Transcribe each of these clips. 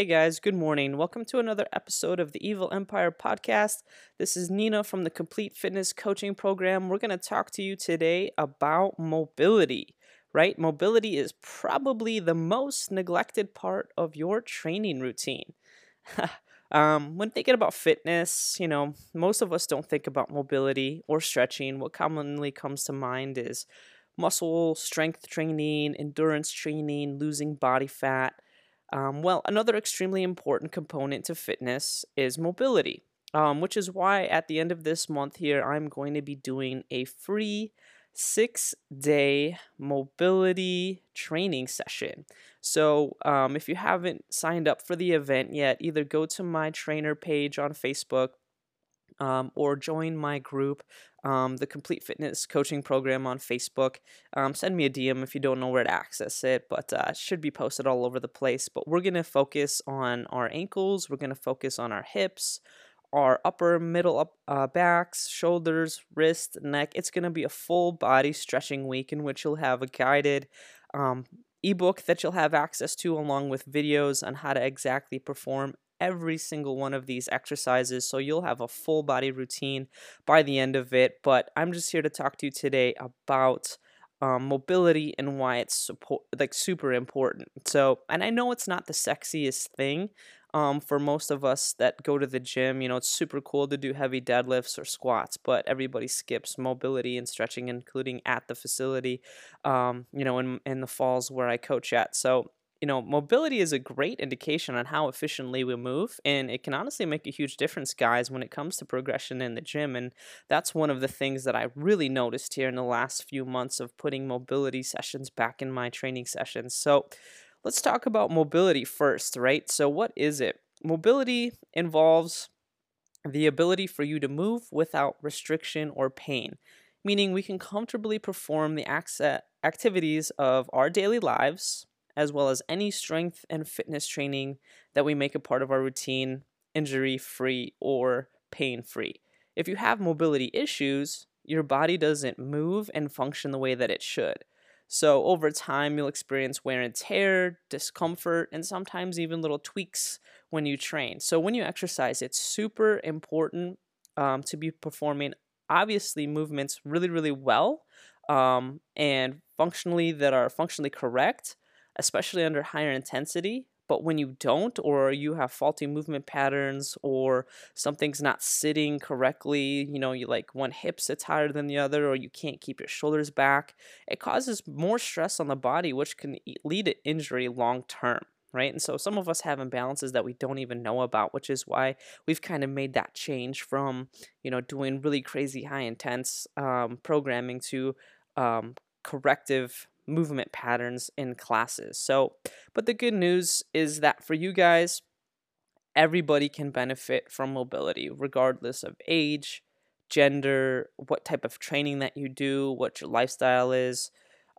Hey guys, good morning. Welcome to another episode of the Evil Empire podcast. This is Nina from the Complete Fitness Coaching Program. We're going to talk to you today about mobility, right? Mobility is probably the most neglected part of your training routine. um, when thinking about fitness, you know, most of us don't think about mobility or stretching. What commonly comes to mind is muscle strength training, endurance training, losing body fat um, well, another extremely important component to fitness is mobility, um, which is why at the end of this month here, I'm going to be doing a free six day mobility training session. So, um, if you haven't signed up for the event yet, either go to my trainer page on Facebook um, or join my group, um, the Complete Fitness Coaching Program on Facebook. Um, send me a DM if you don't know where to access it, but uh, it should be posted all over the place. But we're going to focus on our ankles, we're going to focus on our hips, our upper, middle up, uh, backs, shoulders, wrist, neck. It's going to be a full body stretching week in which you'll have a guided um, ebook that you'll have access to along with videos on how to exactly perform every single one of these exercises so you'll have a full body routine by the end of it but i'm just here to talk to you today about um, mobility and why it's support, like super important so and i know it's not the sexiest thing um, for most of us that go to the gym you know it's super cool to do heavy deadlifts or squats but everybody skips mobility and stretching including at the facility um, you know in, in the falls where i coach at so you know, mobility is a great indication on how efficiently we move, and it can honestly make a huge difference, guys, when it comes to progression in the gym. And that's one of the things that I really noticed here in the last few months of putting mobility sessions back in my training sessions. So, let's talk about mobility first, right? So, what is it? Mobility involves the ability for you to move without restriction or pain, meaning we can comfortably perform the activities of our daily lives as well as any strength and fitness training that we make a part of our routine, injury free or pain free. If you have mobility issues, your body doesn't move and function the way that it should. So, over time, you'll experience wear and tear, discomfort, and sometimes even little tweaks when you train. So, when you exercise, it's super important um, to be performing, obviously, movements really, really well um, and functionally that are functionally correct especially under higher intensity. But when you don't, or you have faulty movement patterns, or something's not sitting correctly, you know, you like one hip sits higher than the other, or you can't keep your shoulders back, it causes more stress on the body, which can lead to injury long term right? And so some of us have imbalances that we don't even know about, which is why we've kind of made that change from, you know, doing really crazy high intense um, programming to um, corrective movement patterns in classes. So, but the good news is that for you guys, everybody can benefit from mobility, regardless of age, gender, what type of training that you do, what your lifestyle is.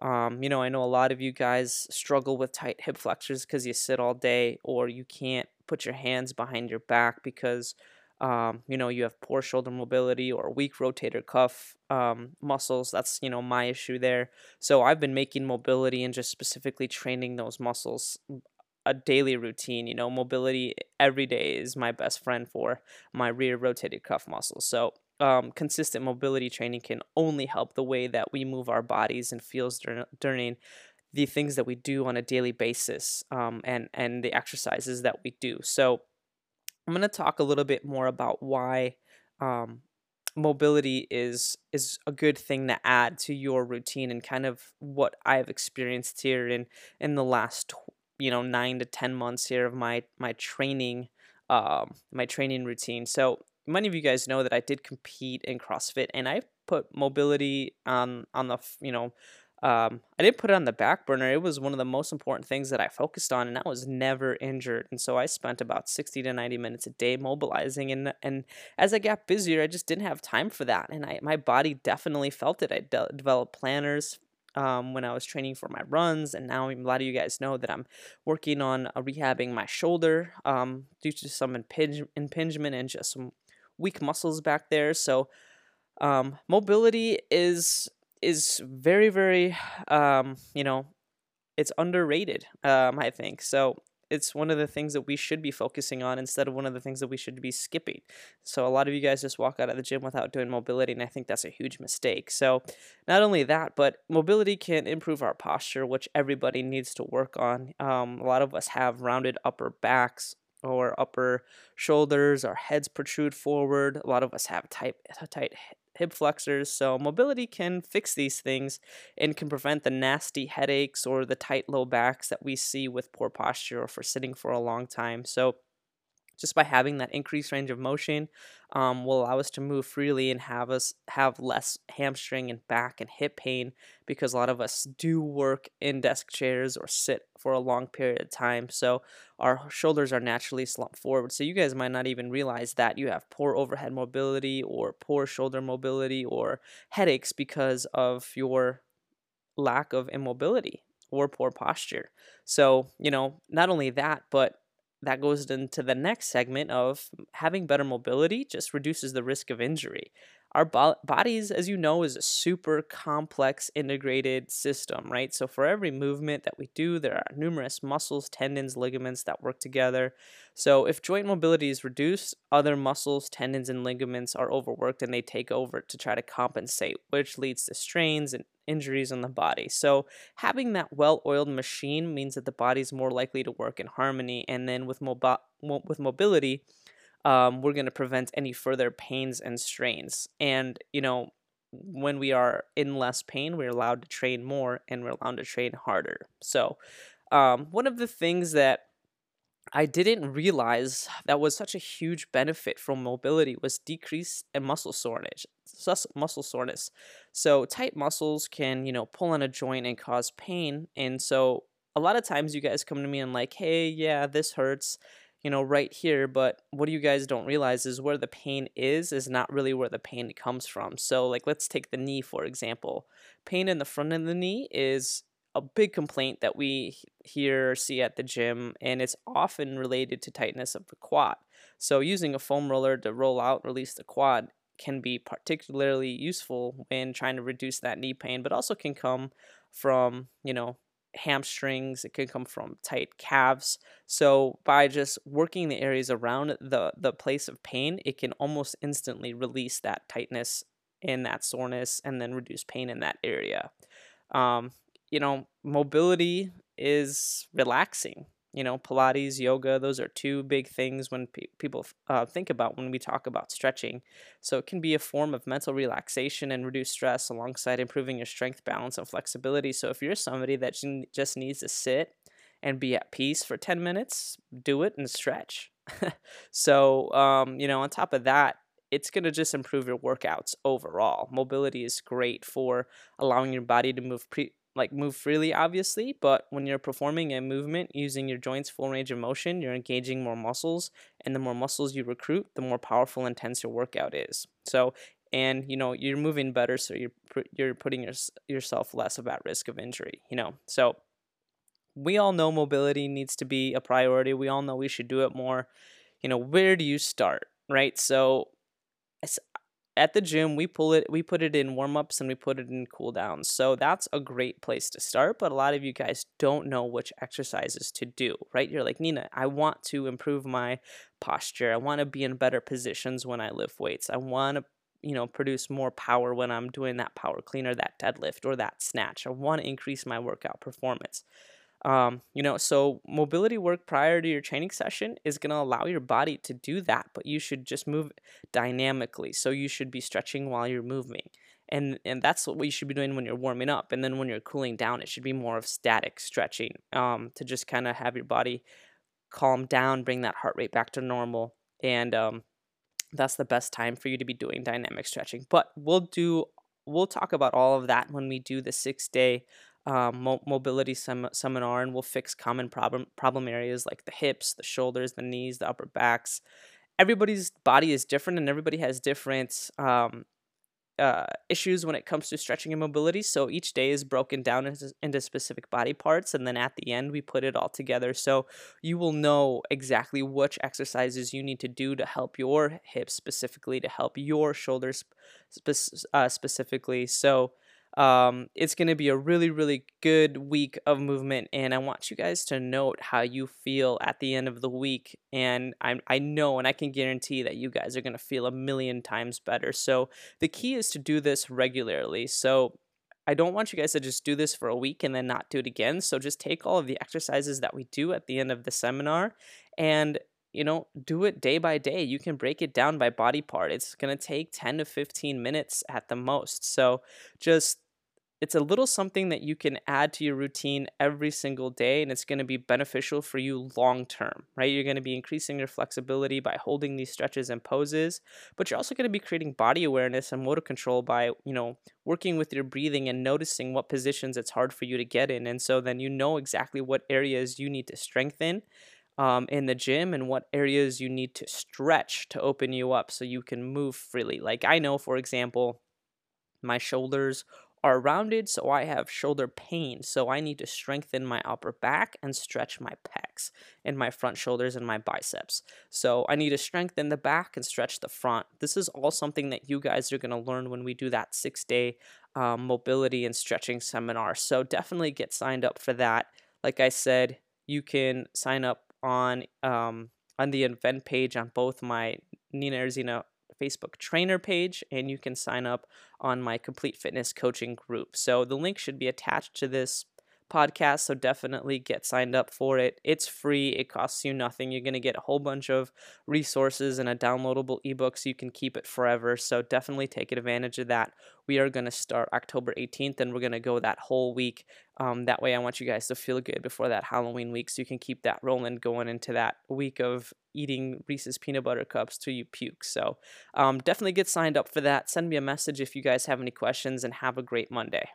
Um, you know, I know a lot of you guys struggle with tight hip flexors because you sit all day or you can't put your hands behind your back because um, you know, you have poor shoulder mobility or weak rotator cuff um, muscles. That's, you know, my issue there. So I've been making mobility and just specifically training those muscles a daily routine. You know, mobility every day is my best friend for my rear rotator cuff muscles. So um, consistent mobility training can only help the way that we move our bodies and feels during, during the things that we do on a daily basis um, and and the exercises that we do. So I'm going to talk a little bit more about why um, mobility is is a good thing to add to your routine and kind of what I've experienced here in in the last you know nine to ten months here of my my training um, my training routine. So many of you guys know that I did compete in CrossFit and I put mobility on on the you know um, I didn't put it on the back burner. It was one of the most important things that I focused on, and I was never injured. And so I spent about 60 to 90 minutes a day mobilizing. And, and as I got busier, I just didn't have time for that. And I, my body definitely felt it. I de- developed planners um, when I was training for my runs. And now a lot of you guys know that I'm working on uh, rehabbing my shoulder um, due to some impinge- impingement and just some weak muscles back there. So um, mobility is is very very um, you know it's underrated um, i think so it's one of the things that we should be focusing on instead of one of the things that we should be skipping. So a lot of you guys just walk out of the gym without doing mobility, and I think that's a huge mistake. So not only that, but mobility can improve our posture, which everybody needs to work on. Um, a lot of us have rounded upper backs, or upper shoulders, our heads protrude forward. A lot of us have tight, tight hip flexors. So, mobility can fix these things and can prevent the nasty headaches or the tight low backs that we see with poor posture or for sitting for a long time. So, just by having that increased range of motion um, will allow us to move freely and have us have less hamstring and back and hip pain because a lot of us do work in desk chairs or sit for a long period of time. So our shoulders are naturally slumped forward. So you guys might not even realize that you have poor overhead mobility or poor shoulder mobility or headaches because of your lack of immobility or poor posture. So you know not only that but that goes into the next segment of having better mobility just reduces the risk of injury. Our bo- bodies, as you know, is a super complex integrated system, right? So for every movement that we do, there are numerous muscles, tendons, ligaments that work together. So if joint mobility is reduced, other muscles, tendons, and ligaments are overworked and they take over to try to compensate, which leads to strains and injuries on the body. So having that well-oiled machine means that the body is more likely to work in harmony. And then with with mobility, um, we're going to prevent any further pains and strains. And you know, when we are in less pain, we're allowed to train more and we're allowed to train harder. So, um, one of the things that I didn't realize that was such a huge benefit from mobility was decrease in muscle soreness. Muscle soreness. So tight muscles can, you know, pull on a joint and cause pain. And so a lot of times you guys come to me and like, hey, yeah, this hurts, you know, right here. But what you guys don't realize is where the pain is is not really where the pain comes from. So like, let's take the knee for example. Pain in the front of the knee is a big complaint that we hear or see at the gym, and it's often related to tightness of the quad. So, using a foam roller to roll out, release the quad can be particularly useful when trying to reduce that knee pain, but also can come from, you know, hamstrings, it can come from tight calves. So by just working the areas around the the place of pain, it can almost instantly release that tightness and that soreness and then reduce pain in that area. Um, you know, mobility is relaxing. You know, Pilates, yoga, those are two big things when pe- people uh, think about when we talk about stretching. So it can be a form of mental relaxation and reduce stress alongside improving your strength, balance, and flexibility. So if you're somebody that just needs to sit and be at peace for 10 minutes, do it and stretch. so, um, you know, on top of that, it's going to just improve your workouts overall. Mobility is great for allowing your body to move pre- like move freely obviously but when you're performing a movement using your joints full range of motion you're engaging more muscles and the more muscles you recruit the more powerful and intense your workout is. So and you know you're moving better so you're you're putting your, yourself less of at risk of injury you know? So we all know mobility needs to be a priority. We all know we should do it more. You know where do you start right? So at the gym we pull it we put it in warm-ups and we put it in cool downs. So that's a great place to start but a lot of you guys don't know which exercises to do right? You're like nina i want to improve my posture. I want to be in better positions when i lift weights. I want to you know produce more power when i'm doing that power clean or that deadlift or that snatch. I want to increase my workout performance um, you know, so mobility work prior to your training session is going to allow your body to do that, but you should just move dynamically. So you should be stretching while you're moving. And, and that's what you should be doing when you're warming up. And then when you're cooling down, it should be more of static stretching um, to just kind of have your body calm down, bring that heart rate back to normal. And um, that's the best time for you to be doing dynamic stretching. But we'll do, we'll talk about all of that when we do the six day um, mo- mobility sem- seminar, and we'll fix common problem problem areas like the hips, the shoulders, the knees, the upper backs. Everybody's body is different, and everybody has different um, uh, issues when it comes to stretching and mobility. So each day is broken down into, into, specific body parts, and then at the end, we put it all together. So you will know exactly which exercises you need to do to help your hips specifically, to help your shoulders spe- uh, specifically. So Um, it's going to be a really, really good week of movement, and I want you guys to note how you feel at the end of the week. And I, I know and I can guarantee that you guys are going to feel a million times better. So, the key is to do this regularly. So, I don't want you guys to just do this for a week and then not do it again. So just take all of the exercises that we do at the end of the seminar and you know, do it day by day. You can break it down by body part. It's going to take 10 to 15 minutes at the most. So just it's a little something that you can add to your routine every single day and it's going to be beneficial for you long term right you're going to be increasing your flexibility by holding these stretches and poses but you're also going to be creating body awareness and motor control by you know working with your breathing and noticing what positions it's hard for you to get in and so then you know exactly what areas you need to strengthen um, in the gym and what areas you need to stretch to open you up so you can move freely like i know for example my shoulders are rounded, so I have shoulder pain. So I need to strengthen my upper back and stretch my pecs and my front shoulders and my biceps. So I need to strengthen the back and stretch the front. This is all something that you guys are going to learn when we do that six day um, mobility and stretching seminar. So definitely get signed up for that. Like I said, you can sign up on um, on the event page on both my Nina Arezina Facebook trainer page, and you can sign up on my complete fitness coaching group. So the link should be attached to this podcast, so definitely get signed up for it. It's free, it costs you nothing. You're going to get a whole bunch of resources and a downloadable ebook so you can keep it forever. So definitely take advantage of that. We are going to start October 18th and we're going to go that whole week. Um, that way, I want you guys to feel good before that Halloween week so you can keep that rolling going into that week of eating Reese's peanut butter cups till you puke. So um, definitely get signed up for that. Send me a message if you guys have any questions and have a great Monday.